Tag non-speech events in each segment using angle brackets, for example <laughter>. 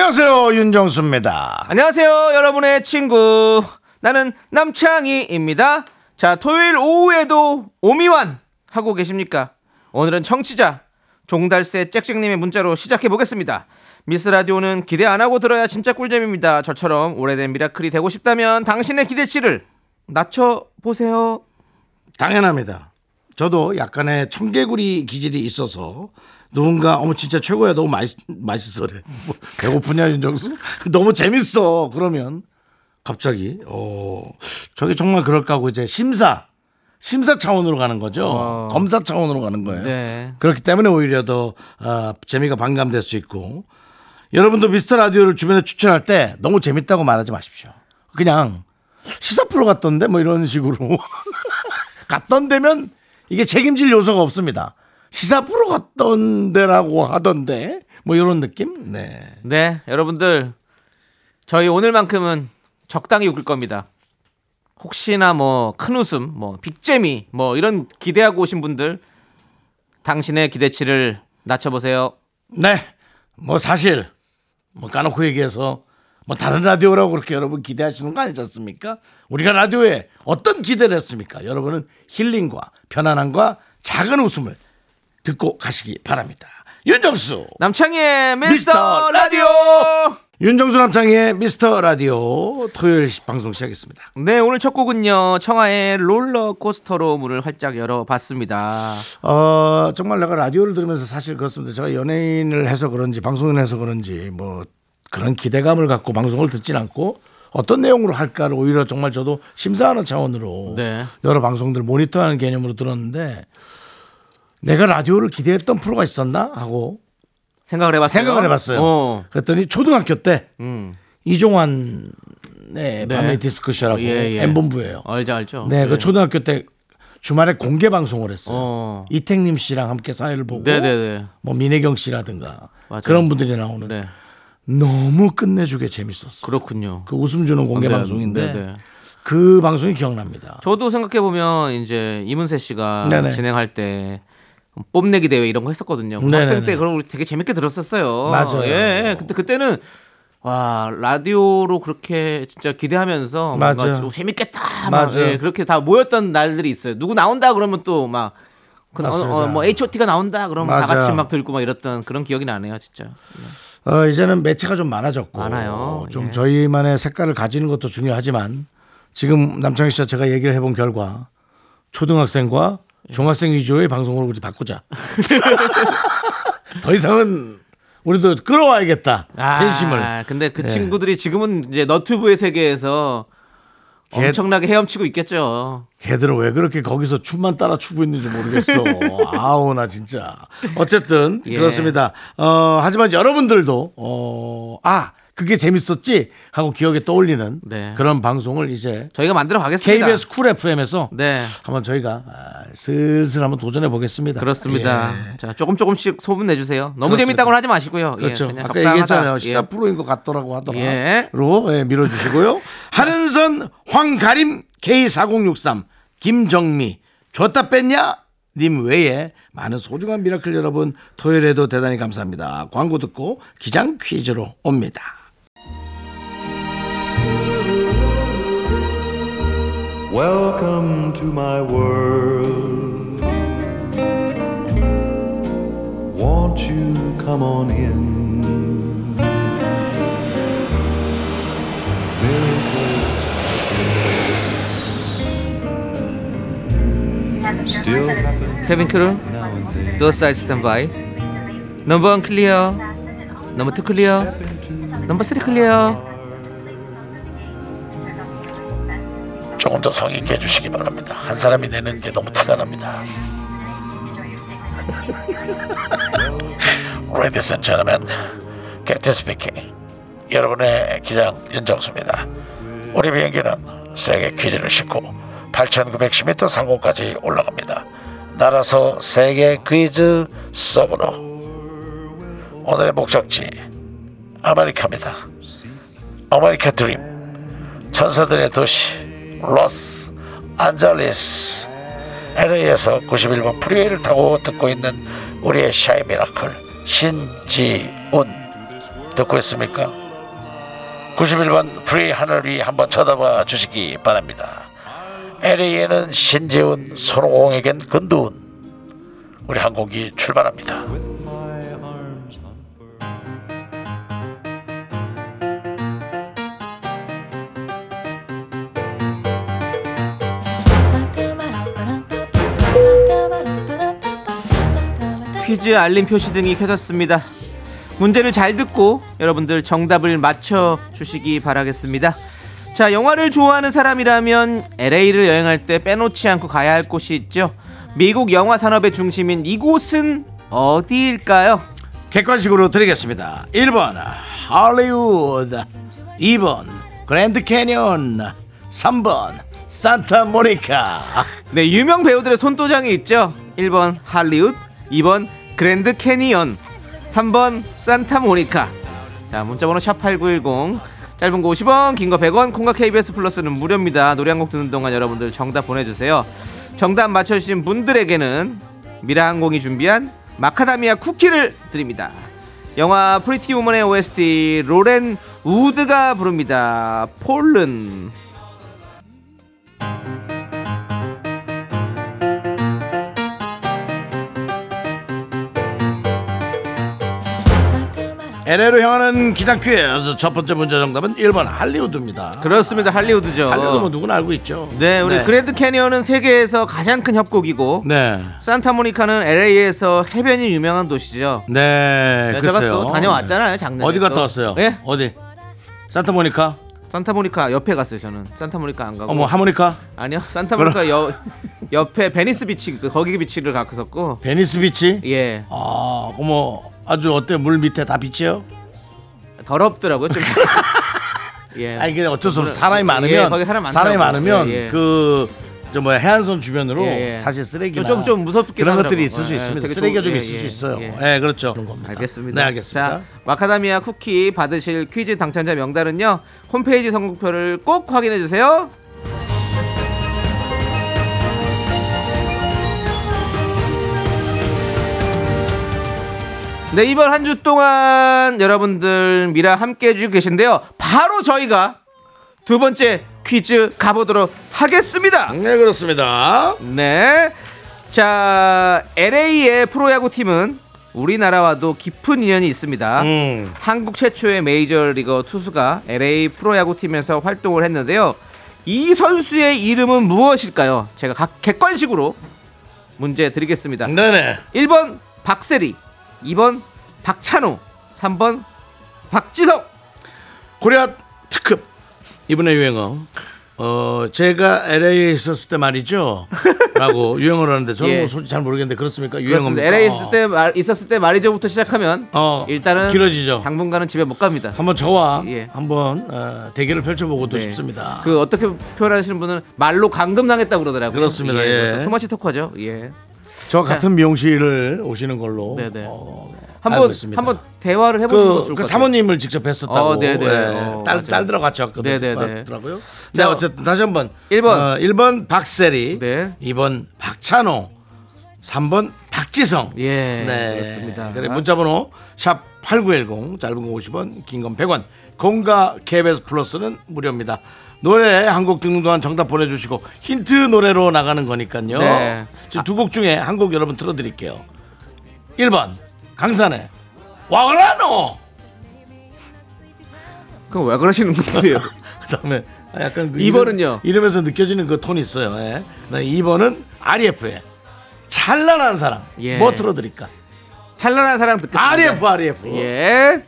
안녕하세요 윤정수입니다. 안녕하세요, 여러분의 친구. 나는 남창희입니다. 자, 토요일 오후에도 오미완 하고 계십니까? 오늘은 청취자 종달새 짹짹님의 문자로 시작해 보겠습니다. 미스 라디오는 기대 안 하고 들어야 진짜 꿀잼입니다. 저처럼 오래된 미라클이 되고 싶다면 당신의 기대치를 낮춰 보세요. 당연합니다. 저도 약간의 청개구리 기질이 있어서 누군가 어머 진짜 최고야. 너무 맛있 맛있어래. 뭐, 배고프냐 윤정수? <laughs> 너무 재밌어. 그러면 갑자기 어 저게 정말 그럴까 하고 이제 심사 심사 차원으로 가는 거죠. 어. 검사 차원으로 가는 거예요. 네. 그렇기 때문에 오히려 더 어, 재미가 반감될 수 있고. 여러분도 미스터 라디오를 주변에 추천할 때 너무 재밌다고 말하지 마십시오. 그냥 시사 프로 갔던데? 뭐 이런 식으로. <laughs> 갔던 데면 이게 책임질 요소가 없습니다. 시사 프로 갔던 데라고 하던데 뭐 이런 느낌? 네. 네, 여러분들 저희 오늘만큼은 적당히 웃길 겁니다. 혹시나 뭐 큰 웃음, 뭐 빅재미, 뭐 이런 기대하고 오신 분들 당신의 기대치를 낮춰보세요. 네. 뭐 사실 뭐 까놓고 얘기해서 뭐 다른 라디오라고 그렇게 여러분 기대하시는 거 아니셨습니까? 우리가 라디오에 어떤 기대를 했습니까? 여러분은 힐링과 편안함과 작은 웃음을 듣고 가시기 바랍니다. 윤정수 남창희의 미스터, 미스터 라디오. 윤정수 남창의 미스터 라디오 토요일 방송 시작했습니다. 네, 오늘 첫 곡은요 청하의 롤러코스터로 문을 활짝 열어봤습니다. 어, 정말 내가 라디오를 들으면서 사실 그렇습니다. 제가 연예인을 해서 그런지 방송을 해서 그런지 뭐 그런 기대감을 갖고 방송을 듣진 않고 어떤 내용으로 할까를 오히려 정말 저도 심사하는 차원으로 네. 여러 방송들 모니터하는 개념으로 들었는데 내가 라디오를 기대했던 프로가 있었나 하고 생각을 해봤어요. 생각을 해봤어요. 어. 그랬더니 초등학교 때 음. 이종환의 네. 밤의 디스크쇼라고 예, 예. M본부예요. 알죠, 알죠. 네, 그 네. 초등학교 때 주말에 공개 방송을 했어요. 어. 이택님 씨랑 함께 사회를 보고 네네네. 뭐 민혜경 씨라든가 맞아요. 그런 분들이 나오는 네, 너무 끝내주게 재밌었어. 그렇군요. 그 웃음 주는 공개 네, 방송인데 네, 네. 그 방송이 기억납니다. 저도 생각해 보면 이제 이문세 씨가 네네. 진행할 때 뽐내기 대회 이런 거 했었거든요. 네네네. 학생 때 그런 거 되게 재밌게 들었었어요. 맞아요. 예, 근데 그때는 와 라디오로 그렇게 진짜 기대하면서. 좀 재밌겠다. 막 맞아요. 예, 그렇게 다 모였던 날들이 있어요. 누구 나온다 그러면 또막 그, 어. 어, 뭐 H.O.T.가 나온다 그러면 다 맞아요. 같이 막 들고 막 이랬던 그런 기억이 나네요, 진짜. 어, 이제는 매체가 좀 많아졌고 많아요. 좀 예. 저희만의 색깔을 가지는 것도 중요하지만 지금 남창희 씨와 제가 얘기를 해본 결과 초등학생과 중학생 위주의 방송으로 우리 바꾸자. <laughs> 더 이상은 우리도 끌어와야겠다 팬심을. 근데 그 예. 친구들이 지금은 이제 너튜브의 세계에서 걔- 엄청나게 헤엄치고 있겠죠. 걔들은 왜 그렇게 거기서 춤만 따라 추고 있는지 모르겠어. <laughs> 아우 나 진짜. 어쨌든 예. 그렇습니다. 어, 하지만 여러분들도 어, 아 그게 재밌었지 하고 기억에 떠올리는 네. 그런 방송을 이제 저희가 만들어 가겠습니다. KBS 쿨 FM에서 네. 한번 저희가 아, 슬슬 한번 도전해 보겠습니다. 그렇습니다. 예. 자, 조금 조금씩 소문 내주세요. 너무 그렇습니다. 재밌다고는 하지 마시고요. 그렇죠. 예, 아까. 얘기했잖아요. 예. 시사 프로인 것 같더라고 하더라. 예. 로 예, 밀어주시고요. <laughs> 한은선, 황가림, K4063, 김정미, 줬다 뺐냐? 님 외에 많은 소중한 미라클 여러분 토요일에도 대단히 감사합니다. 광고 듣고 기장 퀴즈로 옵니다. Welcome to my world. Won't you come on in? Miracles still happen cabin crew, now and then. door side standby 조금 더 성의 있게 해주시기 바랍니다. 한 사람이 내는 게 너무 티가 납니다. <laughs> Ladies and gentlemen, Captain speaking. 여러분의 기장 윤정수입니다. 우리 비행기는 세계 퀴즈를 싣고 8,910m 상공까지 올라갑니다. 날아서 세계 퀴즈 속으로 오늘의 목적지 아메리카입니다. 아메리카 드림 천사들의 도시 로스 안젤레스 LA에서 91번 프리웨이를 타고 듣고 있는 우리의 shy 미라클 신지훈 듣고 있습니까? 91번 프리 하늘 위 한번 쳐다봐 주시기 바랍니다. LA에는 신지훈, 손오공에겐 근두운 우리 항공기 출발합니다. 퀴즈 알림 표시 등이 켜졌습니다. 문제를 잘 듣고 여러분들 정답을 맞춰 주시기 바라겠습니다. 자, 영화를 좋아하는 사람이라면 LA를 여행할 때 빼놓지 않고 가야 할 곳이 있죠. 미국 영화 산업의 중심인 이곳은 어디일까요? 객관식으로 드리겠습니다. 1번 할리우드 2번 그랜드 캐니언 3번 산타모니카 네, 유명 배우들의 손도장이 있죠. 1번 할리우드, 2번 그랜드 캐니언, 3번 산타모니카. 자, 문자번호 샵8910. 짧은 거 50원, 긴 거 100원, 콩과 KBS 플러스는 무료입니다. 노래 한 곡 듣는 동안 여러분들 정답 보내주세요. 정답 맞춰주신 분들에게는 미라항공이 준비한 마카다미아 쿠키를 드립니다. 영화 프리티 우먼의 OST 로렌 우드가 부릅니다. Fallen. LA로 향하는 기장 퀴즈 첫 번째 문제 정답은 1번 할리우드입니다. 그렇습니다. 할리우드죠. 할리우드 뭐 누구나 알고 있죠. 네, 우리 그랜드 캐니언은 세계에서 가장 큰 협곡이고 네. 산타모니카는 LA에서 해변이 유명한 도시죠. 네. 네, 제가 글쎄요. 또 다녀왔잖아요, 작년에. 어디 갔다 또. 왔어요? 예? 어디? 산타모니카? 산타모니카 옆에 갔어요, 저는. 산타모니카 안 가고. 어머 하모니카? 아니요, 산타모니카 여, 옆에 베니스 비치, 그 거기 비치를 갔었고. 베니스 비치? 예, 아, 어머 아주 어때 물 밑에 다 비치요? 더럽더라고요, 좀. <laughs> 예. 아니 근데 어쩔 수 없어 그래, 사람이 예, 많으면 거기 사람 사람이 많더라고요. 많으면 예, 예. 그 저 뭐야 해안선 주변으로 예, 예. 사실 쓰레기나 좀- 좀 무섭기도 그런 것들이 하더라고. 있을 수 예, 있습니다. 되게 쓰레기가 좀- 좀 예, 있을 수 예, 있어요. 예. 예, 그렇죠. 그런 겁니다. 알겠습니다. 네, 알겠습니다. 자, 마카다미아 쿠키 받으실 퀴즈 당첨자 명단은요. 홈페이지 선곡표를 꼭 확인해 주세요. 네, 이번 한 주 동안 여러분들 미라 함께 해주고 계신데요. 바로 저희가 두 번째 퀴즈 가보도록 하겠습니다. 네, 그렇습니다. 네. 자, LA의 프로야구 팀은 우리나라와도 깊은 인연이 있습니다. 음. 한국 최초의 메이저리거 투수가 LA 프로야구 팀에서 활동을 했는데요. 이 선수의 이름은 무엇일까요? 제가 각 객관식으로 문제 드리겠습니다. 네네. 1번 박세리, 2번 박찬호, 3번 박지성. 코리아 특급 이번에 유행어. 어 제가 LA에 있었을 때 말이죠. 라고 <laughs> 유행어를 하는데 저는 예. 뭐 솔직히 잘 모르겠는데 그렇습니까? 그렇습니다. 유행어입니까? LA 있을 때 말, 있었을 때 말이죠부터 시작하면 어, 일단은 길어지죠. 당분간은 집에 못 갑니다. 한번 저와 예. 한번 어, 대결을 펼쳐보고도 네. 싶습니다. 그 어떻게 표현하시는 분은 말로 감금당했다고 그러더라고요. 그렇습니다. 예. 그래서 투머치 토커죠. 예. 저 같은 미용실을 오시는 걸로 네네. 어, 알고 한번. 한번 대화를 해보시는 것도 그, 좋을 그것 같아요. 사모님을 직접 뵀었다고 어, 네네. 예, 어, 딸. 딸 들어갔죠. 네네네. 왔더라고요. 네 자, 어쨌든 다시 한번 1번. 어, 1번 박세리 네. 2번 박찬호 3번 박지성 예, 네. 그렇습니다. 그래 문자 번호 샵 8910 짧은 거 50원 긴 건 100원 공과 KBS 플러스는 무료입니다. 노래 한 곡 듣는 동안 정답 보내주시고 힌트 노래로 나가는 거니까요. 네. 지금 두 곡 중에 한 곡 여러분 틀어드릴게요. 1번 강산의 와그라노 그럼 왜 그러시는 거예요? <laughs> 그다음에 약간 그 2번은요? 이름, 이름 에서 느껴지는 그 톤이 있어요. 예. 그다음에 2번은 RF의 찬란한 사랑. 예. 뭐 틀어드릴까? 찬란한 사랑 듣겠습니다. RF RF. 예.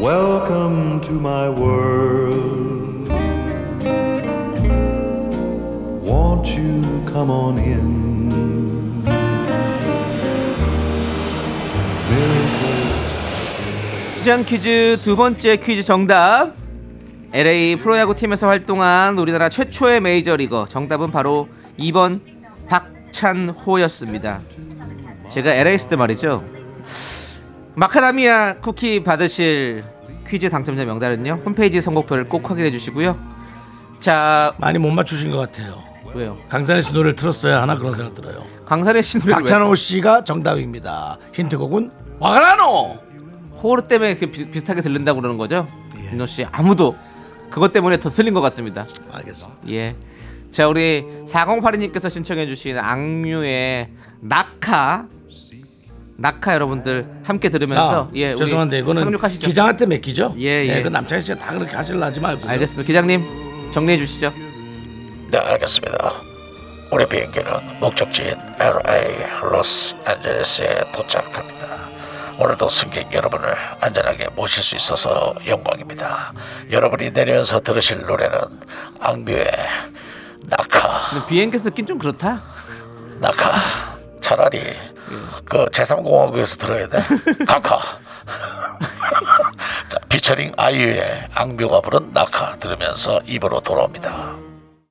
Welcome to my world. You come on in? 시장 퀴즈 두 번째 퀴즈 정답. LA 프로야구 팀에서 활동한 우리나라 최초의 메이저리거 정답은 바로 2번 박찬호였습니다. 제가 LA 있을 때 말이죠. 마카다미아 쿠키 받으실 퀴즈 당첨자 명단은요. 홈페이지 선곡표를 꼭 확인해 주시고요. 자, 많이 못 맞추신 것 같아요. 왜요? 강산의 씨 노래를 틀었어야 하나 그런 생각 들어요. 강산의 씨 노래 박찬호 씨가 정답입니다. 힌트곡은 와가라노. 호르 때문에 이렇게 비, 비슷하게 들린다고 그러는 거죠? 예. 윤호 씨 아무도 그것 때문에 더 틀린 것 같습니다. 알겠습니다. 예. 자 우리 4082님께서 신청해주신 악뮤의 낙하 낙하 여러분들 함께 들으면서 아, 예 우리 죄송한데 이거는 착륙하시죠. 기장한테 맡기죠? 예, 예. 그 남창희 씨가 다 그렇게 하실라 하지 말고. 알겠습니다. 기장님 정리해 주시죠. 네 알겠습니다. 우리 비행기는 목적지인 LA 로스앤젤레스에 도착합니다. 오늘도 승객 여러분을 안전하게 모실 수 있어서 영광입니다. 여러분이 내리면서 들으실 노래는 악뮤의 낙하 비행기에서 듣긴 좀 그렇다. 낙하 차라리 그 제3공화국에서 들어야 돼 <laughs> 카카 <laughs> 자 피처링 아이유의 악뮤가 부른 낙하 들으면서 입으로 돌아옵니다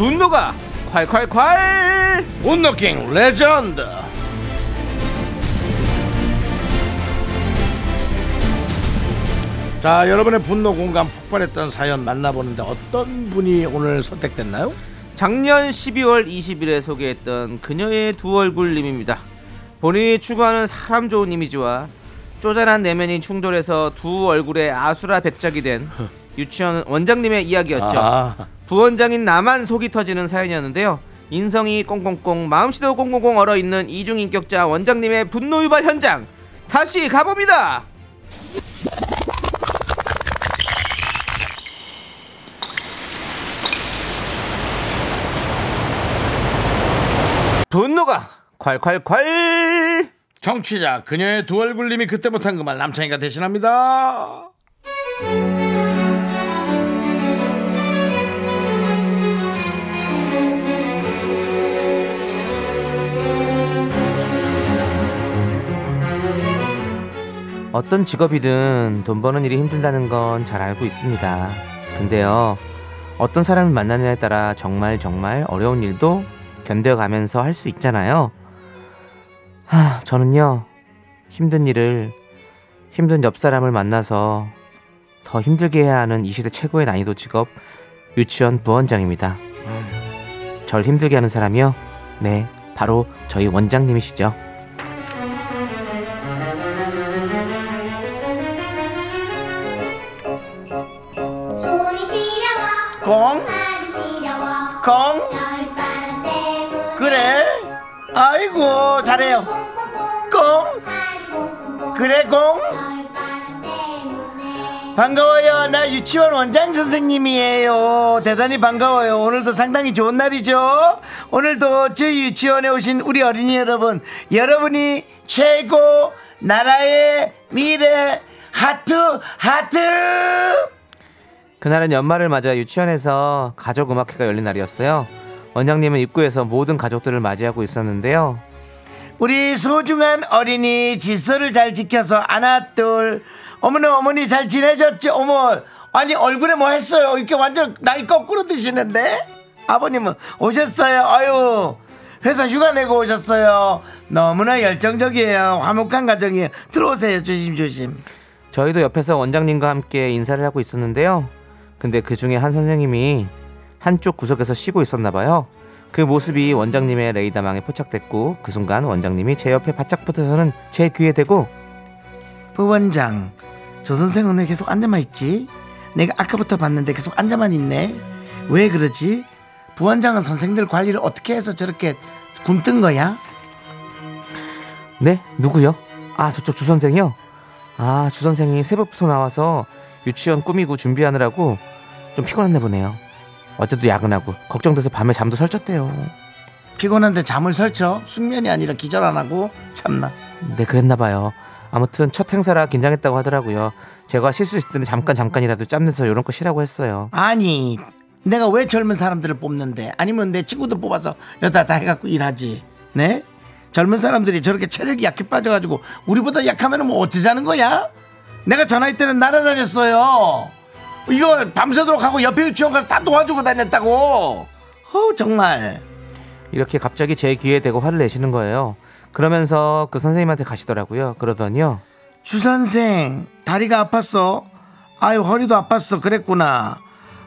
분노가 콸콸콸 분노킹 레전드. 자, 여러분의 분노 공감 폭발했던 사연 만나보는데 어떤 분이 오늘 선택됐나요? 작년 12월 20일에 소개했던 그녀의 두 얼굴님입니다. 본인이 추구하는 사람 좋은 이미지와 쪼잔한 내면이 충돌해서 두 얼굴에 아수라 백작이 된 유치원 원장님의 이야기였죠. 아, 부원장인 나만 속이 터지는 사연이었는데요. 인성이 꽁꽁꽁 마음씨도 꽁꽁꽁 얼어 있는 이중 인격자 원장님의 분노 유발 현장 다시 가봅니다. 분노가 콸콸콸 정취자 그녀의 두 얼굴님이 그때 못한 그 말 남창희가 대신합니다. 어떤 직업이든 돈 버는 일이 힘들다는 건 잘 알고 있습니다. 근데요, 어떤 사람을 만나느냐에 따라 정말 정말 어려운 일도 견뎌가면서 할 수 있잖아요. 하, 저는요, 힘든 일을, 힘든 옆 사람을 만나서 더 힘들게 해야 하는 이 시대 최고의 난이도 직업, 유치원 부원장입니다. 절 힘들게 하는 사람이요? 네, 바로 저희 원장님이시죠. 잘해요. 꽁꽁꽁 그래, 때문에 반가워요. 나 유치원 원장 선생님이에요. 대단히 반가워요. 오늘도 상당히 좋은 날이죠. 오늘도 저희 유치원에 오신 우리 어린이 여러분, 여러분이 최고 나라의 미래 하트 하트. 그날은 연말을 맞아 유치원에서 가족 음악회가 열린 날이었어요. 원장님은 입구에서 모든 가족들을 맞이하고 있었는데요. 우리 소중한 어린이 질서를 잘 지켜서 하나 둘 어머니 어머니 잘 지내셨죠? 어머 아니 얼굴에 뭐 했어요? 이렇게 완전 나이 거꾸로 드시는데 아버님은 오셨어요? 아유 회사 휴가 내고 오셨어요. 너무나 열정적이에요. 화목한 가정이에요. 들어오세요. 조심 조심. 저희도 옆에서 원장님과 함께 인사를 하고 있었는데요. 근데 그 중에 한 선생님이 한쪽 구석에서 쉬고 있었나 봐요. 그 모습이 원장님의 레이더망에 포착됐고 그 순간 원장님이 제 옆에 바짝 붙어서는 제 귀에 대고 부원장 저 선생은 왜 계속 앉아만 있지? 내가 아까부터 봤는데 계속 앉아만 있네. 왜 그러지? 부원장은 선생들 관리를 어떻게 해서 저렇게 굼뜬 거야? 네? 누구요? 아 저쪽 주 선생이요? 아 주 선생이 새벽부터 나와서 유치원 꾸미고 준비하느라고 좀 피곤했나 보네요 어제도 야근하고 걱정돼서 밤에 잠도 설쳤대요. 피곤한데 잠을 설쳐? 숙면이 아니라 기절 안 하고 참나? 네 그랬나 봐요. 아무튼 첫 행사라 긴장했다고 하더라고요. 제가 실수했을 때는 잠깐 잠깐이라도 짬내서 이런 거 쉬라고 했어요. 아니 내가 왜 젊은 사람들을 뽑는데? 아니면 내 친구들 뽑아서 여다 다 해갖고 일하지? 네? 젊은 사람들이 저렇게 체력이 약해 빠져가지고 우리보다 약하면 뭐 어쩌자는 거야? 내가 저 나이 때는 날아다녔어요 이거 밤새도록 하고 옆에 유치원 가서 다 도와주고 다녔다고. 어 정말. 이렇게 갑자기 제 귀에 대고 화를 내시는 거예요. 그러면서 그 선생님한테 가시더라고요. 그러더니요. 주 선생 다리가 아팠어? 아유 허리도 아팠어. 그랬구나.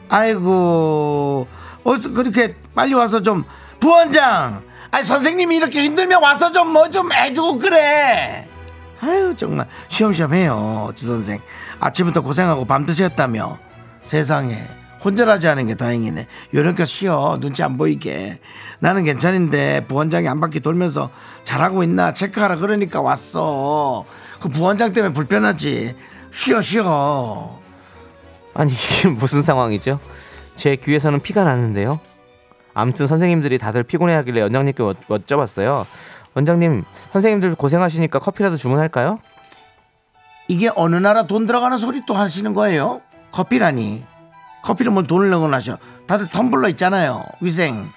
아이고 어서 그렇게 빨리 와서 좀 부원장. 아니 선생님이 이렇게 힘들면 와서 좀 뭐 좀 해주고 그래. 아유 정말. 쉬엄쉬엄해요 주 선생. 아침부터 고생하고 밤 드셨다며 세상에 혼절하지 않은 게 다행이네 요렇게 쉬어 눈치 안 보이게 나는 괜찮은데 부원장이 한 바퀴 돌면서 잘하고 있나 체크하라 그러니까 왔어 그 부원장 때문에 불편하지 쉬어 쉬어 아니 이게 무슨 상황이죠? 제 귀에서는 피가 나는데요. 아무튼 선생님들이 다들 피곤해하길래 원장님께 여- 여쭤봤어요. 원장님, 선생님들 고생하시니까 커피라도 주문할까요? 이게 어느 나라 돈 들어가는 소리 또 하시는 거예요? 커피라니. 커피를 뭘 돈을 내고 나셔. 다들 텀블러 있잖아요. 위생,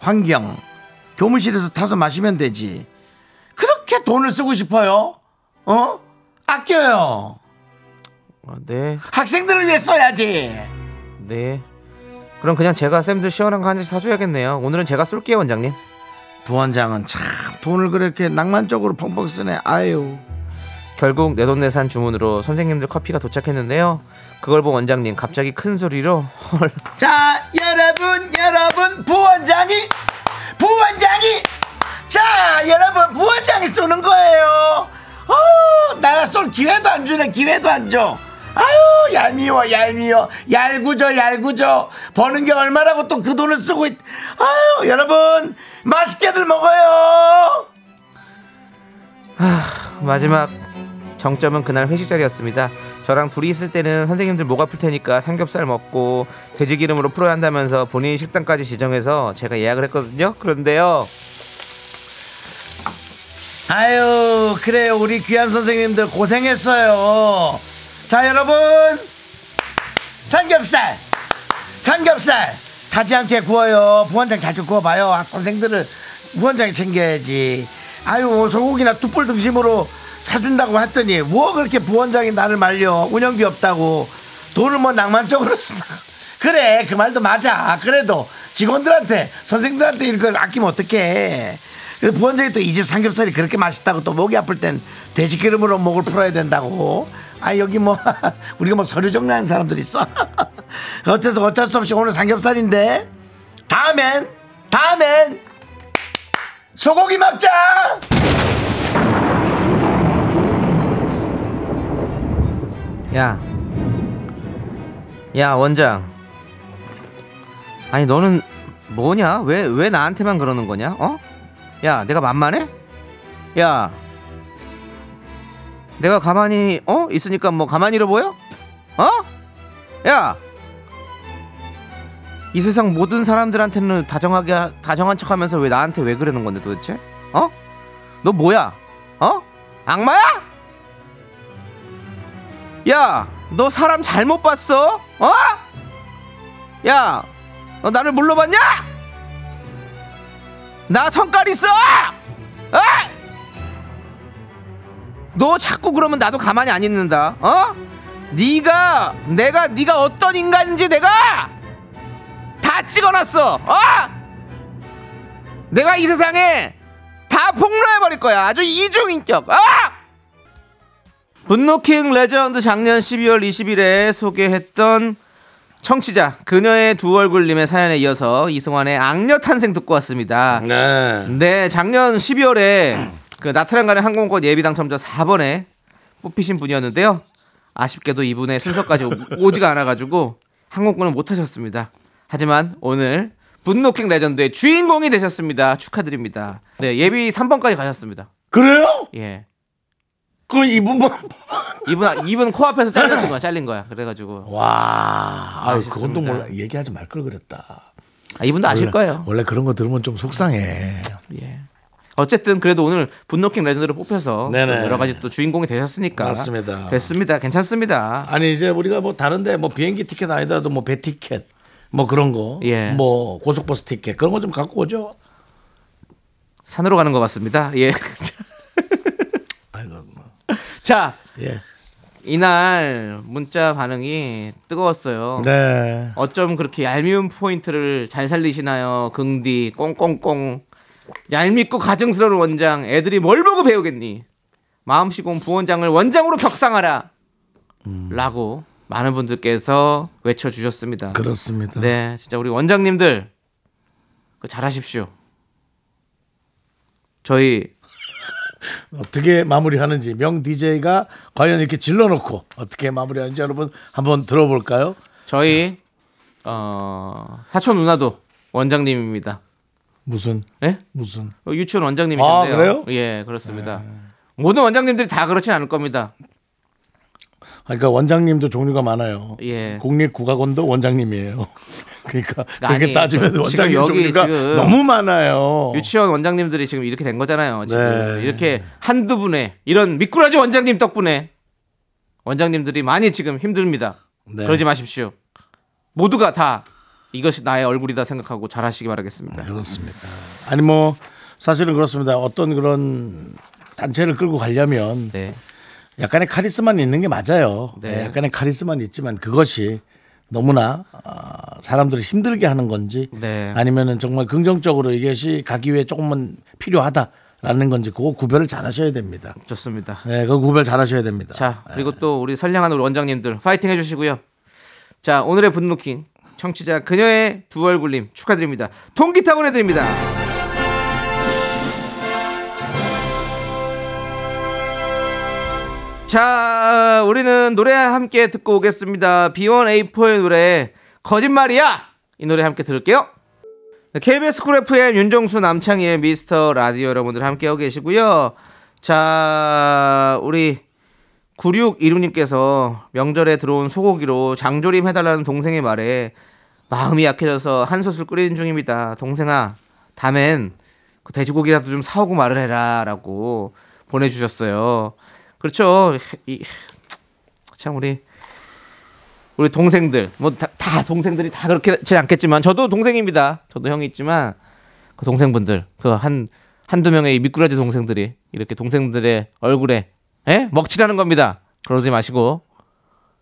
환경. 교무실에서 타서 마시면 되지. 그렇게 돈을 쓰고 싶어요? 어? 아껴요. 아, 네, 학생들을 위해 써야지. 네. 그럼 그냥 제가 쌤들 시원한 거 한 잔씩 사줘야겠네요. 오늘은 제가 쏠게요, 원장님. 부원장은 참 돈을 그렇게 낭만적으로 펑펑 쓰네. 아유. 결국 내돈내산 주문으로 선생님들 커피가 도착했는데요. 그걸 본 원장님 갑자기 큰 소리로 헐 자, 여러분, 여러분, 부원장이, 부원장이, 자, 여러분, 부원장이 쏘는 거예요. 어, 내가 쏠 기회도 안 주네, 기회도 안 줘. 아유, 얄미워, 얄미워, 얄구져, 얄구져. 버는 게 얼마라고 또 그 돈을 쓰고 있, 아유, 여러분, 맛있게들 먹어요. 마지막 정점은 그날 회식 자리였습니다. 저랑 둘이 있을 때는 선생님들 목 아플 테니까 삼겹살 먹고 돼지 기름으로 풀어야 한다면서 본인 식당까지 지정해서 제가 예약을 했거든요. 그런데요. 아유 그래요. 우리 귀한 선생님들 고생했어요. 자 여러분. 삼겹살. 삼겹살. 타지 않게 구워요. 부원장 잘좀 구워봐요. 아, 선생들을 부원장이 챙겨야지. 아유 소고기나 뚝불 등심으로 사준다고 했더니 뭐 그렇게 부원장이 나를 말려? 운영비 없다고. 돈을 뭐 낭만적으로 쓴다. <laughs> 그래 그 말도 맞아. 그래도 직원들한테 선생들한테 이걸 아끼면 어떡해? 그 부원장이 또 이 집 삼겹살이 그렇게 맛있다고 또 목이 아플 땐 돼지 기름으로 목을 풀어야 된다고. 아 여기 뭐 <laughs> 우리가 뭐 서류 정리하는 사람들 있어? <laughs> 어째서 어쩔 수 없이 오늘 삼겹살인데? 다음엔 다음엔 소고기 먹자 야. 야, 원장. 아니, 너는 뭐냐? 왜, 왜 나한테만 그러는 거냐? 어? 야, 내가 만만해? 야. 내가 가만히, 어? 있으니까 뭐 가만히 잃어 보여? 어? 야. 이 세상 모든 사람들한테는 다정하게, 하- 다정한 척 하면서 왜 나한테 왜 그러는 건데 도대체? 어? 너 뭐야? 어? 악마야? 야, 너 사람 잘못 봤어? 어? 야, 너 나를 뭘로 봤냐? 나 성깔 있어! 어? 너 자꾸 그러면 나도 가만히 안 있는다. 어? 네가 내가 네가 어떤 인간인지 내가 다 찍어놨어. 어? 내가 이 세상에 다 폭로해 버릴 거야. 아주 이중인격. 어? 분노킹 레전드 작년 12월 20일에 소개했던 청취자 그녀의 두 얼굴님의 사연에 이어서 이승환의 악녀 탄생 듣고 왔습니다. 네 네, 작년 12월에 그 나트랑 가는 항공권 예비 당첨자 4번에 뽑히신 분이었는데요. 아쉽게도 이분의 순서까지 오- <laughs> 오지가 않아가지고 항공권을 못 하셨습니다. 하지만 오늘 분노킹 레전드의 주인공이 되셨습니다. 축하드립니다. 네, 예비 3번까지 가셨습니다. 그래요? 예. 그 이분만 이분 이분 코앞에서 잘렸던 거야, 잘린 거야. 그래가지고 와, 아, 아쉽습니다. 그건 또 몰라. 얘기하지 말 걸 그랬다. 아, 이분도 아실 원래- 거예요. 원래 그런 거 들으면 좀 속상해. 예. 어쨌든 그래도 오늘 분노킹 레전드를 뽑혀서 여러 가지 또 주인공이 되셨으니까 맞습니다. 됐습니다. 괜찮습니다. 아니 이제 우리가 뭐 다른데 뭐 비행기 티켓 아니더라도 뭐 배 티켓 뭐 그런 거, 예. 뭐 고속버스 티켓 그런 거 좀 갖고 오죠. 산으로 가는 것 같습니다. 예. <laughs> 자, 예, 이날 문자 반응이 뜨거웠어요. 네. 어쩜 그렇게 얄미운 포인트를 잘 살리시나요? 긍디 꽁꽁꽁 얄밉고 가증스러운 원장 애들이 뭘 보고 배우겠니? 마음씨 고운 부원장을 원장으로 격상하라 라고 많은 분들께서 외쳐주셨습니다. 그렇습니다. 네, 진짜 우리 원장님들 그 잘하십시오. 저희 어떻게 마무리하는지 명 DJ가 과연 이렇게 질러놓고 어떻게 마무리하는지 여러분 한번 들어볼까요? 저희 어, 사촌 누나도 원장님입니다. 무슨 예? 무슨 어, 유치원 원장님이신데요. 아, 그래요? 예, 그렇습니다. 모든 원장님들이 다 그렇진 않을 겁니다. 그러니까 원장님도 종류가 많아요. 예. 국립국악원도 원장님이에요. 그러니까 그렇게 아니, 따지면 원장님 여기 종류가 지금 너무 많아요. 유치원 원장님들이 지금 이렇게 된 거잖아요. 지금 네. 이렇게 한두 분의 이런 미꾸라지 원장님 덕분에 원장님들이 많이 지금 힘듭니다. 네. 그러지 마십시오. 모두가 다 이것이 나의 얼굴이다 생각하고 잘하시기 바라겠습니다. 그렇습니다. 아니 뭐 사실은 그렇습니다. 어떤 그런 단체를 끌고 가려면 네. 약간의 카리스마는 있는 게 맞아요. 네. 네, 약간의 카리스마는 있지만 그것이 너무나 아, 사람들을 힘들게 하는 건지 네. 아니면은 정말 긍정적으로 이것이 가기 위해 조금은 필요하다 라는 건지 그거 구별을 잘 하셔야 됩니다. 좋습니다. 네, 그 구별 잘 하셔야 됩니다. 자, 그리고 또 우리 선량한 우리 원장님들 파이팅 해 주시고요. 자, 오늘의 분노킹 청취자 그녀의 두 얼굴님 축하드립니다. 통기타 보내드립니다. 자, 우리는 노래 함께 듣고 오겠습니다. B1A4의 노래 거짓말이야. 이 노래 함께 들을게요. 네, KBS 쿨 FM 윤정수 남창희의 미스터 라디오 여러분들 함께하고 계시고요. 자, 우리 9616님께서 명절에 들어온 소고기로 장조림 해달라는 동생의 말에 마음이 약해져서 한솥을 끓이는 중입니다. 동생아, 다음엔 그 돼지고기라도 좀 사오고 말을 해라. 라고 보내주셨어요. 그렇죠. 이, 참, 우리, 우리 동생들, 뭐, 다, 다 동생들이 다 그렇게지 않겠지만, 저도 동생입니다. 저도 형이 있지만, 그 동생분들, 그 한, 한두 명의 이 미꾸라지 동생들이 이렇게 동생들의 얼굴에, 예? 먹칠하는 겁니다. 그러지 마시고,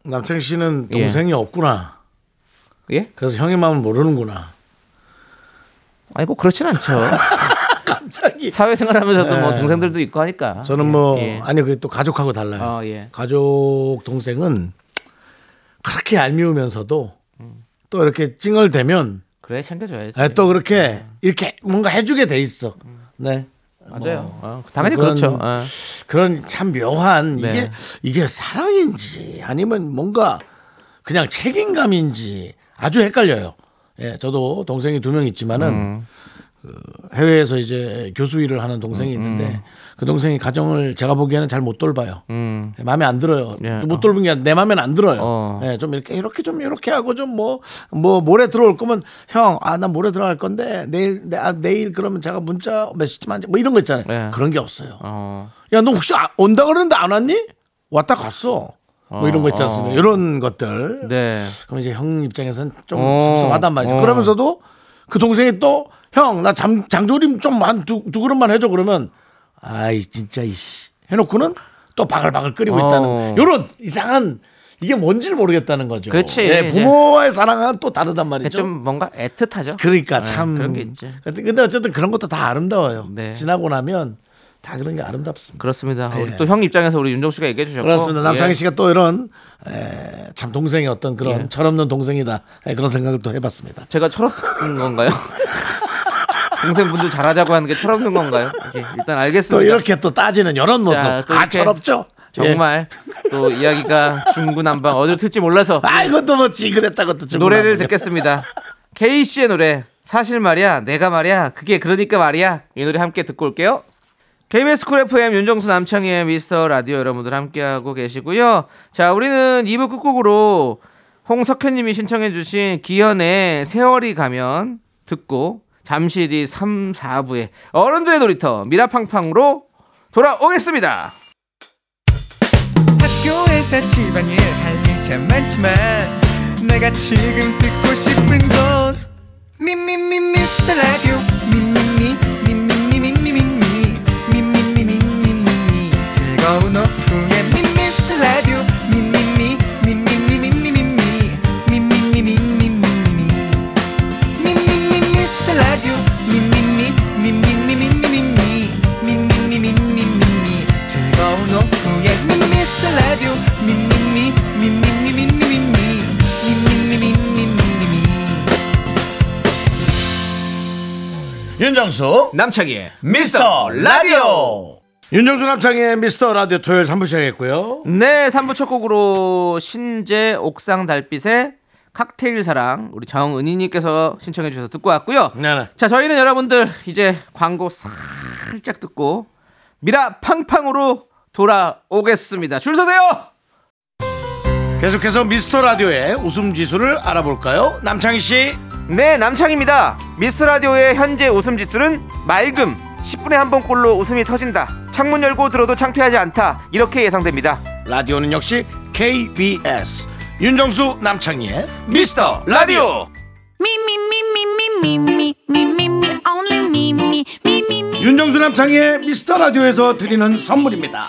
남창 씨는 예. 동생이 없구나. 예? 그래서 형의 마음을 모르는구나. 아니, 꼭 그렇진 않죠. <laughs> 갑자기 사회생활 하면서도 뭐 네. 동생들도 있고 하니까. 저는 뭐 예. 아니 그게 또 가족하고 달라요. 어, 예. 가족 동생은 그렇게 얄미우면서도 또 이렇게 찡얼대면 그래, 챙겨줘야지. 아, 또 그렇게 이렇게 뭔가 해주게 돼 있어. 네. 맞아요. 어, 당연히 그런- 그렇죠. 어. 그런 참 묘한 이게 네. 이게 사랑인지 아니면 뭔가 그냥 책임감인지 아주 헷갈려요. 예, 저도 동생이 두 명 있지만은 음. 그 해외에서 이제 교수 일을 하는 동생이 있는데 그 동생이 가정을 제가 보기에는 잘 못 돌봐요. 음. 마음에 안 들어요. 예. 못 돌본 게 내 마음에는 안 들어요. 어. 예, 좀 이렇게 이렇게 좀 이렇게 하고 좀뭐뭐 모레 들어올 거면 형, 아 나 모레 들어갈 건데 내일 내, 아, 내일 그러면 제가 문자 메시지만 뭐 이런 거 있잖아요. 예. 그런 게 없어요. 어. 야, 너 혹시 아- 온다 그러는데 안 왔니? 왔다 갔어. 뭐 이런 거 있지 않습니까? 어. 이런 것들. 네. 그럼 이제 형 입장에서는 좀 어. 섭섭하단 말이죠. 어. 그러면서도 그 동생이 또 형, 나 장, 장조림 좀 한 두 두 그릇만 해줘 그러면 아이 진짜 이씨 해놓고는 또 바글바글 끓이고 어. 있다는 요런 이상한 이게 뭔지를 모르겠다는 거죠. 그렇지. 예, 부모와의 사랑은 또 다르단 말이죠. 좀 뭔가 애틋하죠. 그러니까 네, 참 그런 게 있지. 근데 어쨌든 그런 것도 다 아름다워요. 네. 지나고 나면 다 그런 게 아름답습니다. 그렇습니다. 예. 우리 또 형 입장에서 우리 윤정 씨가 얘기해 주셨고 그렇습니다. 남창희 예. 씨가 또 이런 에, 참 동생의 어떤 그런 예. 철없는 동생이다 에, 그런 생각을 또 해봤습니다. 제가 철없는 건가요? <laughs> 동생분들 잘하자고 하는 게 철없는 건가요? 예, 일단 또 알겠습니다. 이렇게 또 따지는 이런 모습 자, 또 아 이렇게 철없죠. 예. 정말 또 이야기가 중구난방 어디로 튈지 몰라서 아 이것도 뭐 지그랬다 것도 좀 노래를. 듣겠습니다. 케이 씨의 노래 사실 말이야 내가 말이야 그게 그러니까 말이야 이 노래 함께 듣고 올게요. KBS 쿨 FM 윤정수 남창희의 미스터 라디오 여러분들 함께하고 계시고요. 자 우리는 2부 끝곡으로 홍석현님이 신청해주신 기현의 세월이 가면 듣고 잠시 뒤 3, 4부에 어른들의 놀이터 미라팡팡으로 돌아오겠습니다. 학교에서 집안일 할일참 많지만 내가 지금 듣고 싶은 건 미미미 미스터 라디오 미미미 미미미 미미미 미미미 미미미 즐거운 오후 윤정수 남창희의 미스터 라디오 윤정수 남창의 미스터 라디오 토요일 3부 시작했고요 네, 3부 첫 곡으로 신재 옥상 달빛의 칵테일 사랑 우리 정은희님께서 신청해 주셔서 듣고 왔고요. 네네. 자, 저희는 여러분들 이제 광고 살짝 듣고 미라 팡팡으로 돌아오겠습니다. 줄 서세요. 계속해서 미스터 라디오의 웃음 지수를 알아볼까요 남창희 씨 네, 남창희입니다. 미스터 라디오의 현재 웃음 지수는 맑음. 10분에 한 번꼴로 웃음이 터진다. 창문 열고 들어도 창피하지 않다. 이렇게 예상됩니다. 라디오는 역시 KBS 윤정수 남창희의 미스터 라디오. 윤정수 남창희의 미스터 라디오에서 드리는 선물입니다.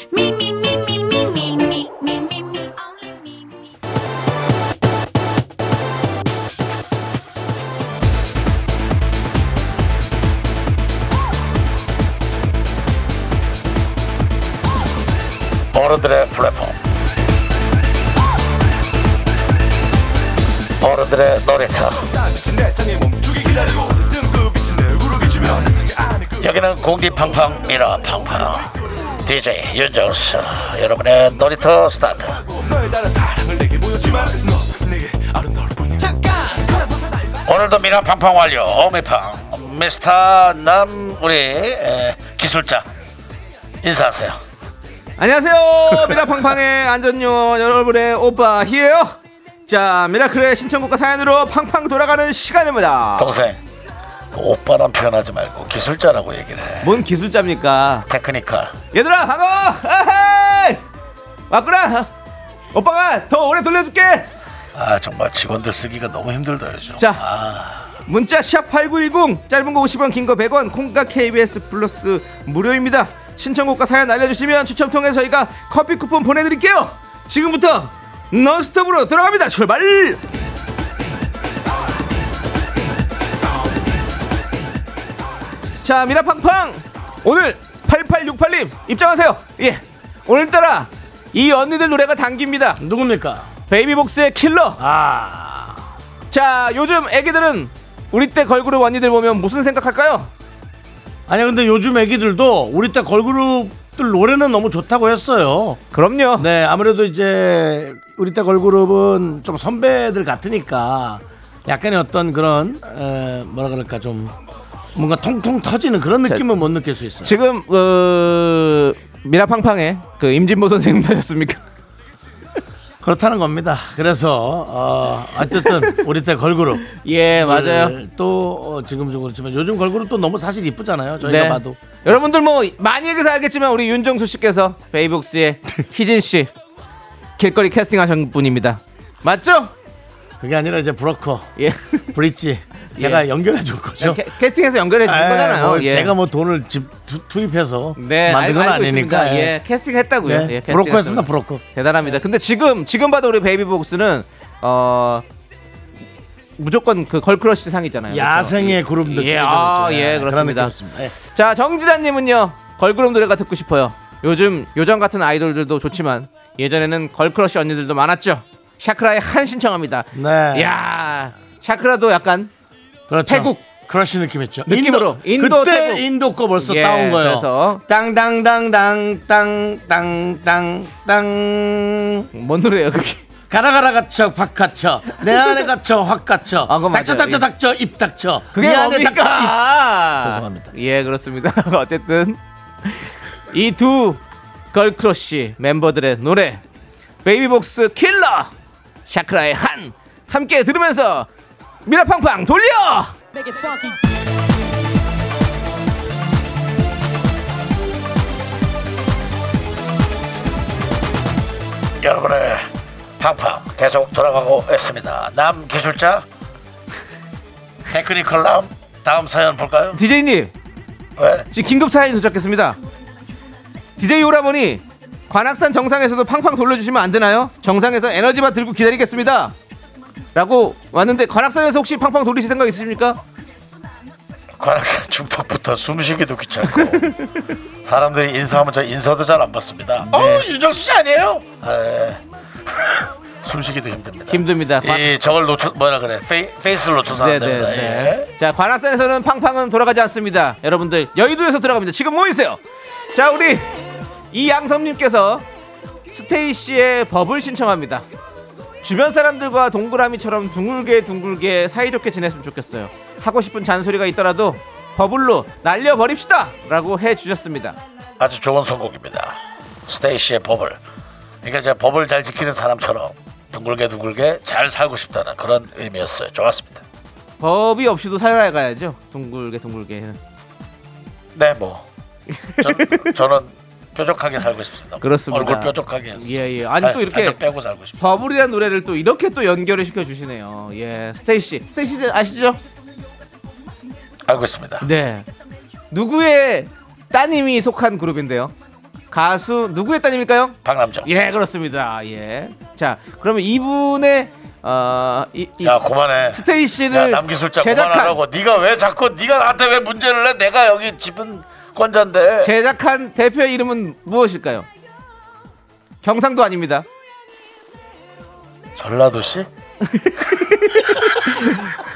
어른들의 플랫폼 어른들의 놀이터 여기는 공기 팡팡 미라 팡팡. DJ 윤정수. 여러분의 놀이터 스타트. 오늘도 미라 팡팡 완료. 어미팡. 미스터 남 우리 에, 기술자. 인사하세요 안녕하세요. 미라팡팡의 안전요원 여러분의 오빠 히에요. 자, 미라클의 신청곡과 사연으로 팡팡 돌아가는 시간입니다. 동생 오빠란 표현하지 말고 기술자라고 얘기를 해뭔 기술자입니까? technical 얘들아 반가워. 아헤이. 왔구나. 오빠가 더 오래 돌려줄게. 아 정말 직원들 쓰기가 너무 힘들다 요즘 자. 아, 문자 샵8910 짧은 거 50원 긴 거 100원 콩과 KBS 플러스 무료입니다. 신청곡과 사연 알려주시면 추첨 통해 저희가 커피 쿠폰 보내드릴게요. 지금부터 넌스톱으로 들어갑니다. 출발! 자 미라팡팡 오늘 8868님 입장하세요. 예 오늘따라 이 언니들 노래가 당깁니다. 누굽니까 베이비복스의 킬러. 아 자 요즘 애기들은 우리 때 걸그룹 언니들 보면 무슨 생각할까요? 아니 근데 요즘 애기들도 우리 때 걸그룹들 노래는 너무 좋다고 했어요 그럼요. 네 아무래도 이제 우리 때 걸그룹은 좀 선배들 같으니까 약간의 어떤 그런 에, 뭐라 그럴까 좀 뭔가 통통 터지는 그런 느낌은 못 느낄 수 있어요 지금 어, 미라팡팡의 그 임진모 선생님 하셨습니까? 그렇다는 겁니다. 그래서 어, 어쨌든 우리 때 걸그룹 <laughs> 예 맞아요. 네, 또 어, 지금 좀 그렇지만 요즘 걸그룹도 너무 사실 이쁘잖아요. 저희가 네. 봐도 여러분들 뭐 많이 얘기해서 알겠지만 우리 윤정수 씨께서 베이비복스의 <laughs> 희진 씨 길거리 캐스팅하신 분입니다. 맞죠? 그게 아니라 이제 브로커, 예. 브릿지 제가 예. 연결해 줄 거죠. 캐, 캐스팅해서 연결해 주신 에, 거잖아요. 뭐 예. 제가 뭐 돈을 집 투, 투입해서 네, 만든 건 알- 알고 아니니까. 있습니다. 예, 캐스팅 했다고요. 네, 예, 캐스팅 브로커였습니다. 브로커. 대단합니다. 근데 지금 지금 봐도 우리 베이비복스는 어 무조건 그 걸크러쉬 상이잖아요. 그렇죠? 야생의 그룹 느낌. 예, 아, 예, 그렇습니다. 예. 자, 정지란님은요, 걸그룹 노래가 듣고 싶어요. 요즘 요정 같은 아이돌들도 좋지만 예전에는 걸크러쉬 언니들도 많았죠. 샤크라의 한 신청합니다. 네. 야, 샤크라도 약간 그렇죠. 태국. 크러쉬 느낌 있죠. 느낌으로. 인도, 그때 태국. 인도 거 벌써 예, 따온 거예요. 그래서 땅땅땅땅 땅땅땅 뭔 노래예요, 그게? 가라 가라 갇혀 확 갇혀 내 안에 갇혀 확 갇혀 아, 닥쳐. 닥쳐 닥쳐 입 닥쳐 그게 내 안에 닥쳐 입 뭡니까? 죄송합니다. 예, 그렇습니다. <laughs> 어쨌든 이 두 걸크러쉬 멤버들의 노래 베이비복스 킬러 샤크라의 한 함께 들으면서 미라팡팡 돌려 여러분의 팡팡 계속 돌아가고 있습니다. 남 기술자 테크니컬 남 다음 사연 볼까요? DJ님 왜? 지금 긴급 사연이 도착했습니다 DJ 오라버니 관악산 정상에서도 팡팡 돌려주시면 안 되나요? 정상에서 에너지바 들고 기다리겠습니다 라고 왔는데 관악산에서 혹시 팡팡 돌리실 생각 있으십니까? 관악산 중턱부터 숨쉬기도 귀찮고 <laughs> 사람들이 인사하면 저 인사도 잘 안 받습니다. 어 윤정수 씨 아니에요? 에, <laughs> 숨쉬기도 힘듭니다. 힘듭니다 관- 이 저걸 놓쳐 뭐라 그래 페이, 페이스를 놓쳐서 안 됩니다. 예. 자, 관악산에서는 팡팡은 돌아가지 않습니다. 여러분들 여의도에서 돌아갑니다. 지금 모이세요. 자, 우리 이양섭님께서 스테이시의 법을 신청합니다. 주변 사람들과 동그라미처럼 둥글게 둥글게 사이좋게 지냈으면 좋겠어요. 하고 싶은 잔소리가 있더라도 버블로 날려버립시다! 라고 해주셨습니다. 아주 좋은 선곡입니다. 스테이씨의 버블. 그러니까 제가 법을 잘 지키는 사람처럼 둥글게 둥글게 잘 살고 싶다는 그런 의미였어요. 좋았습니다. 법이 없이도 살아가야죠. 둥글게 둥글게. 네, 뭐 저, 저는 뾰족하게 살고 싶습니다. 그렇습니다. 얼굴 뾰족하게 해서. 예, 예. 아니, 살- 또 이렇게 빼고 살고 싶습니다. 버블이라는 노래를 또 이렇게 또 연결을 시켜 주시네요. 예, 스테이씨. 스테이씨 아시죠? 알고 있습니다. 네. 누구의 따님이 속한 그룹인데요? 가수 누구의 따님일까요? 박남정. 예, 그렇습니다. 예. 자, 그러면 이분의 어, 이, 이야 그만해. 스테이시를 야 남기술자 제작한 그만하라고. 네가 왜 자꾸 네가 나한테 왜 문제를 내? 내가 여기 집은 권자인데. 제작한 대표 이름은 무엇일까요? 경상도 아닙니다. 전라도 씨? <laughs>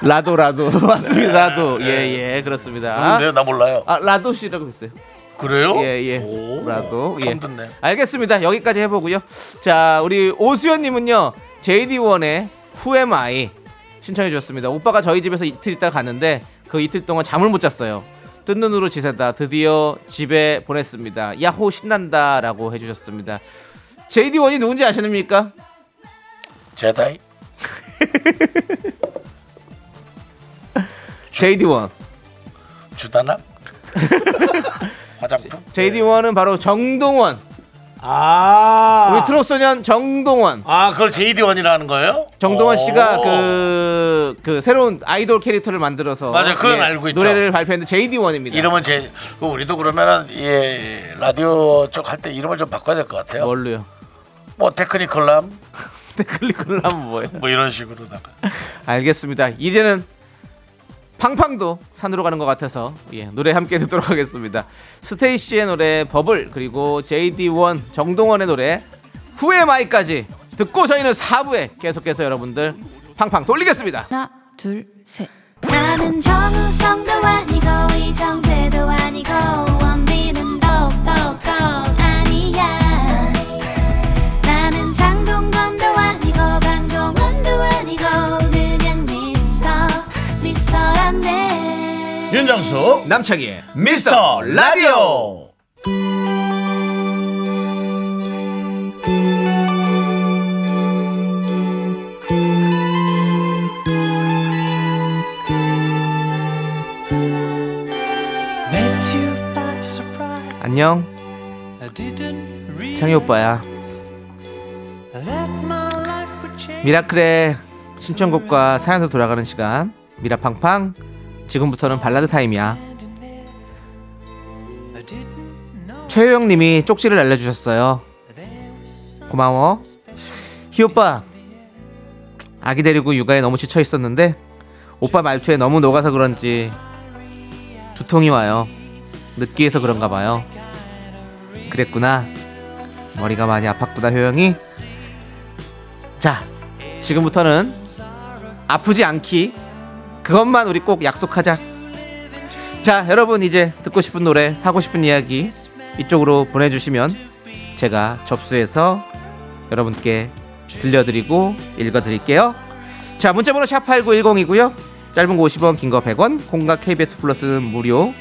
라도 라도 <laughs> 맞습니다. 라도 예예 그렇습니다. 근데 나 몰라요. 아 라도 씨라고 했어요. 그래요? 예예 오, 라도 예. 듣네. 알겠습니다. 여기까지 해보고요. 자 우리 오수연님은요 JD1의 Who Am I 신청해 주셨습니다. 오빠가 저희 집에서 이틀 있다 갔는데 그 이틀 동안 잠을 못 잤어요. 뜬 눈으로 지새다 드디어 집에 보냈습니다. 야호 신난다라고 해주셨습니다. JD1이 누군지 아십니까? 제다이? <laughs> JD1. 주다나? <laughs> 화장품? JD1은 바로 정동원. 아. 우리 트롯 소년 정동원. 아, 그걸 JD1이라는 거예요? 정동원 오. 씨가 그, 그 새로운 아이돌 캐릭터를 만들어서 예, 맞아요. 그건 알고 있죠. 노래를 발표했는데 JD1입니다. 이름은 제그 우리도 그러면은 예 라디오 쪽 할 때 이름을 좀 바꿔야 될 것 같아요. 뭘로요? 뭐 테크니컬람 하면 <laughs> 뭐예요? 뭐 이런 식으로다가 알겠습니다. 이제는 팡팡도 산으로 가는 것 같아서 예, 노래 함께 듣도록 하겠습니다. 스테이시의 노래 버블 그리고 JD1 정동원의 노래 후의 마이까지 듣고 저희는 4부에 계속해서 여러분들 팡팡 돌리겠습니다. 하나 둘 셋. 나는 정우성도 아니고 이정재도 아니고 윤정수 남창희의 미스터 라디오. 안녕 I didn't realize 창희 오빠야. 미라클의 신청곡과 사연으로 돌아가는 시간 미라팡팡 지금부터는 발라드 타임이야. 최효영님이 쪽지를 알려주셨어요. 고마워. 희 오빠 아기 데리고 육아에 너무 지쳐 있었는데 오빠 말투에 너무 녹아서 그런지 두통이 와요. 느끼해서 그런가 봐요. 그랬구나. 머리가 많이 아팠구나 효영이. 자 지금부터는 아프지 않기 그것만 우리 꼭 약속하자. 자 여러분 이제 듣고 싶은 노래 하고 싶은 이야기 이쪽으로 보내주시면 제가 접수해서 여러분께 들려드리고 읽어드릴게요. 자 문자번호 샵 8910이고요. 짧은 거 50원 긴 거 100원 공각 KBS 플러스는 무료.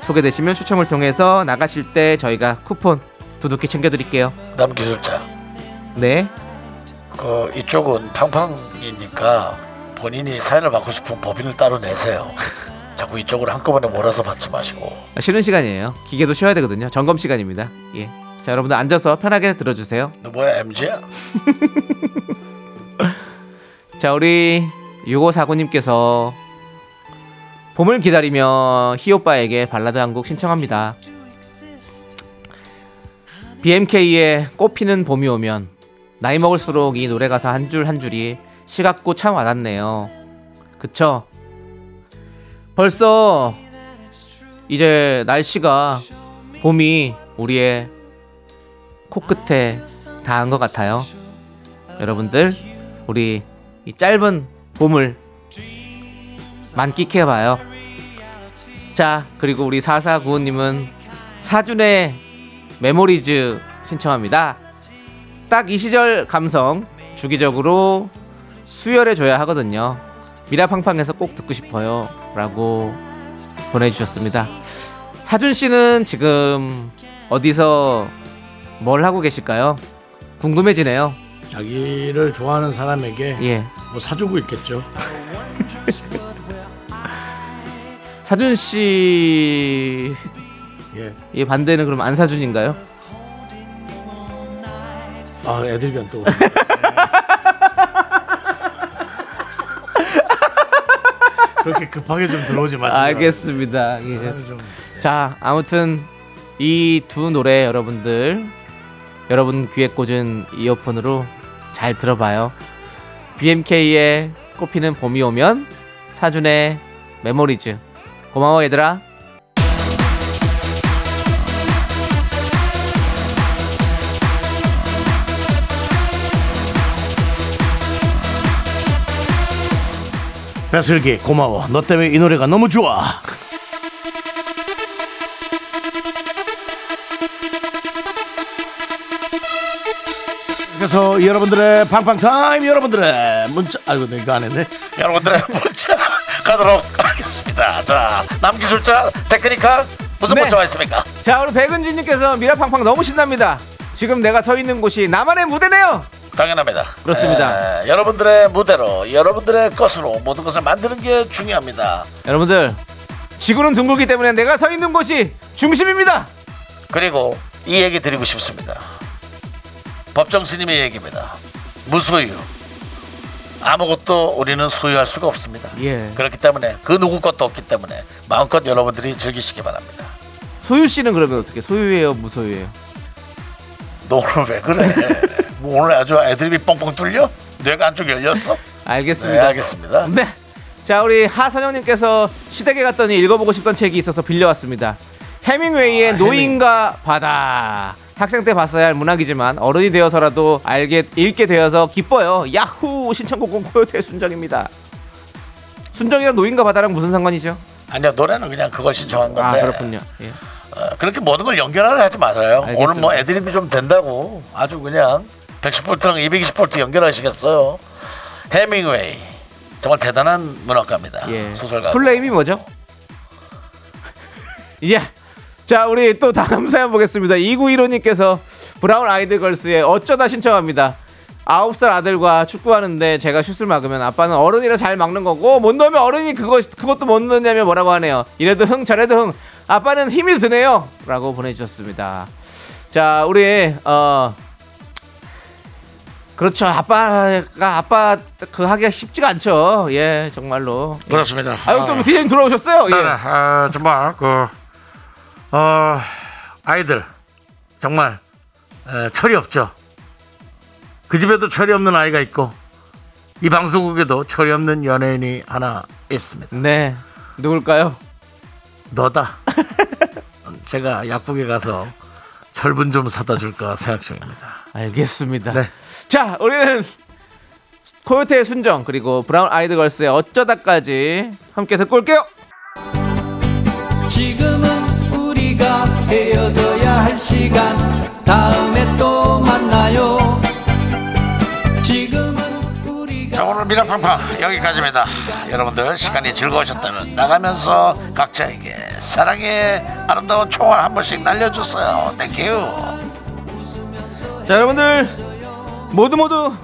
소개되시면 추첨을 통해서 나가실 때 저희가 쿠폰 두둑히 챙겨드릴게요. 남기술자. 네. 그 이쪽은 팡팡이니까 본인이 사연을 받고 싶은 법인을 따로 내세요. 자꾸 이쪽으로 한꺼번에 몰아서 받지 마시고 쉬는 시간이에요 기계도 쉬어야 되거든요 점검 시간입니다 예. 자 여러분들 앉아서 편하게 들어주세요 너 뭐야 MG야? <laughs> 자 우리 6549님께서 봄을 기다리며 희오빠에게 발라드 한 곡 신청합니다 BMK의 꽃피는 봄이 오면 나이 먹을수록 이 노래 가사 한 줄 한 줄이 시각고 참 와닿네요 그쵸? 벌써 이제 날씨가 봄이 우리의 코끝에 닿은 것 같아요 여러분들 우리 이 짧은 봄을 만끽해봐요. 자, 그리고 우리 4495님은 사준의 Memories 신청합니다. 딱 이 시절 감성 주기적으로 수혈해줘야 하거든요. 미라팡팡에서 꼭 듣고 싶어요. 라고 보내주셨습니다. 사준 씨는 지금 어디서 뭘 하고 계실까요? 궁금해지네요. 자기를 좋아하는 사람에게 예. 뭐 사주고 있겠죠. <laughs> 사준 씨 예. 이 반대는 그럼 안 사준인가요? 아, 애들이 또. <laughs> 그렇게 급하게 좀 들어오지 마시고. 알겠습니다. 예. 좀 자, 아무튼 이 두 노래 여러분들 여러분 귀에 꽂은 이어폰으로 잘 들어봐요. BMK의 꽃피는 봄이 오면 사준의 Memories 고마워 얘들아. 배슬기 고마워. 너 때문에 이 노래가 너무 좋아. 그래서 여러분들의 팡팡 타임 여러분들의 문자 아이고 내가 안 했네. 여러분들의 문자 <laughs> 가도록 하겠습니다. 자 남기술자 technical 무슨 네. 문자가 있습니까? 자, 우리 백은진님께서 미라팡팡 너무 신납니다. 지금 내가 서 있는 곳이 나만의 무대네요. 당연합니다. 그렇습니다. 에, 여러분들의 무대로 여러분들의 것으로 모든 것을 만드는 게 중요합니다. 여러분들 지구는 둥글기 때문에 내가 서 있는 곳이 중심입니다. 그리고 이 얘기 드리고 싶습니다. 법정 스님의 얘기입니다. 무소유. 아무것도 우리는 소유할 수가 없습니다. 예. 그렇기 때문에 그 누구 것도 없기 때문에 마음껏 여러분들이 즐기시기 바랍니다. 소유 씨는 그러면 어떻게 소유예요, 무소유예요? 너 오늘 왜 그래? 뭐 오늘 아주 애드립이 뻥뻥 뚫려? 뇌가 안쪽 열렸어? 네, 알겠습니다. 알겠습니다. 네. 자, 우리 하선영님께서 시댁에 갔더니 읽어보고 싶던 책이 있어서 빌려왔습니다. 해밍웨이의 노인과 바다. 학생 때 봤어야 할 문학이지만 어른이 되어서라도 알게 읽게 되어서 기뻐요. 야후 신청곡은 코요태 순정입니다. 순정이랑 노인과 바다랑 무슨 상관이죠? 아니요 노래는 그냥 그걸 신청한 건데. 아 그렇군요. 예. 어, 그렇게 모든 걸 연결하려 하지 마세요. 알겠습니다. 오늘 뭐 애드립이 좀 된다고 아주 그냥 110볼트랑 220볼트 연결하시겠어요. 헤밍웨이 정말 대단한 문학가입니다. 예. 소설가. 풀네임이 뭐죠? <laughs> 예. 자, 우리 또 다음 사연 보겠습니다. 2915님께서 브라운 아이드 걸스의 어쩌다 신청합니다. 아홉 살 아들과 축구하는데 제가 슛을 막으면 아빠는 어른이라 잘 막는 거고 못 넣으면 어른이 그거 그것도 못 넣냐며 뭐라고 하네요. 이래도 흥 저래도 흥 아빠는 힘이 드네요 라고 보내주셨습니다. 자 우리 어 그렇죠. 아빠가 아빠 그 하기가 쉽지가 않죠. 예, 정말로. 그렇습니다. 아유 또 디제이님 돌아오셨어요. 네, 네. 예. 아, 정말 그 어, 아이들 정말 에, 철이 없죠. 그 집에도 철이 없는 아이가 있고 이 방송국에도 철이 없는 연예인이 하나 있습니다. 네. 누굴까요? 너다. <laughs> 제가 약국에 가서 철분 좀 사다 줄까 생각 중입니다. 알겠습니다. 네. 자, 우리는 코요태의 순정 그리고 브라운 아이드 걸스의 어쩌다까지 함께 듣고 올게요. 지금은 우리가 헤어져야 할 시간 다음에 또 만나요 미라 팡팡 여기까지입니다. 여러분들 시간이 즐거우셨다면 나가면서 각자에게 사랑의 아름다운 총알 한 번씩 날려주세요. Thank you. 자, 여러분들 모두 모두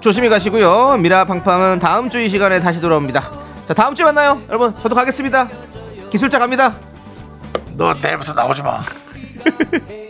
조심히 가시고요. 미라 팡팡은 다음 주 이 시간에 다시 돌아옵니다. 자, 다음 주에 만나요. 여러분, 저도 가겠습니다. 기술자 갑니다. 너 내일부터 나오지 마. <laughs>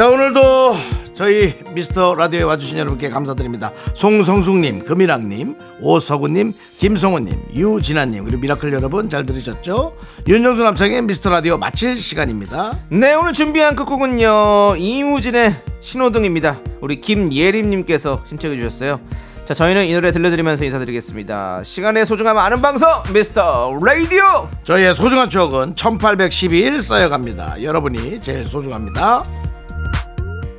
자 오늘도 저희 미스터 라디오에 와주신 여러분께 감사드립니다. 송성숙님, 금이랑님, 오서구님, 김성호님, 유진아님 그리고 미라클 여러분 잘 들으셨죠? 윤정수 남창희 미스터 라디오 마칠 시간입니다. 네, 오늘 준비한 끝곡은요. 이무진의 신호등입니다. 우리 김예림님께서 신청해 주셨어요. 자, 저희는 이 노래 들려드리면서 인사드리겠습니다. 시간의 소중함 아는 방송 미스터 라디오. 저희의 소중한 추억은 1812일 쌓여갑니다. 여러분이 제일 소중합니다.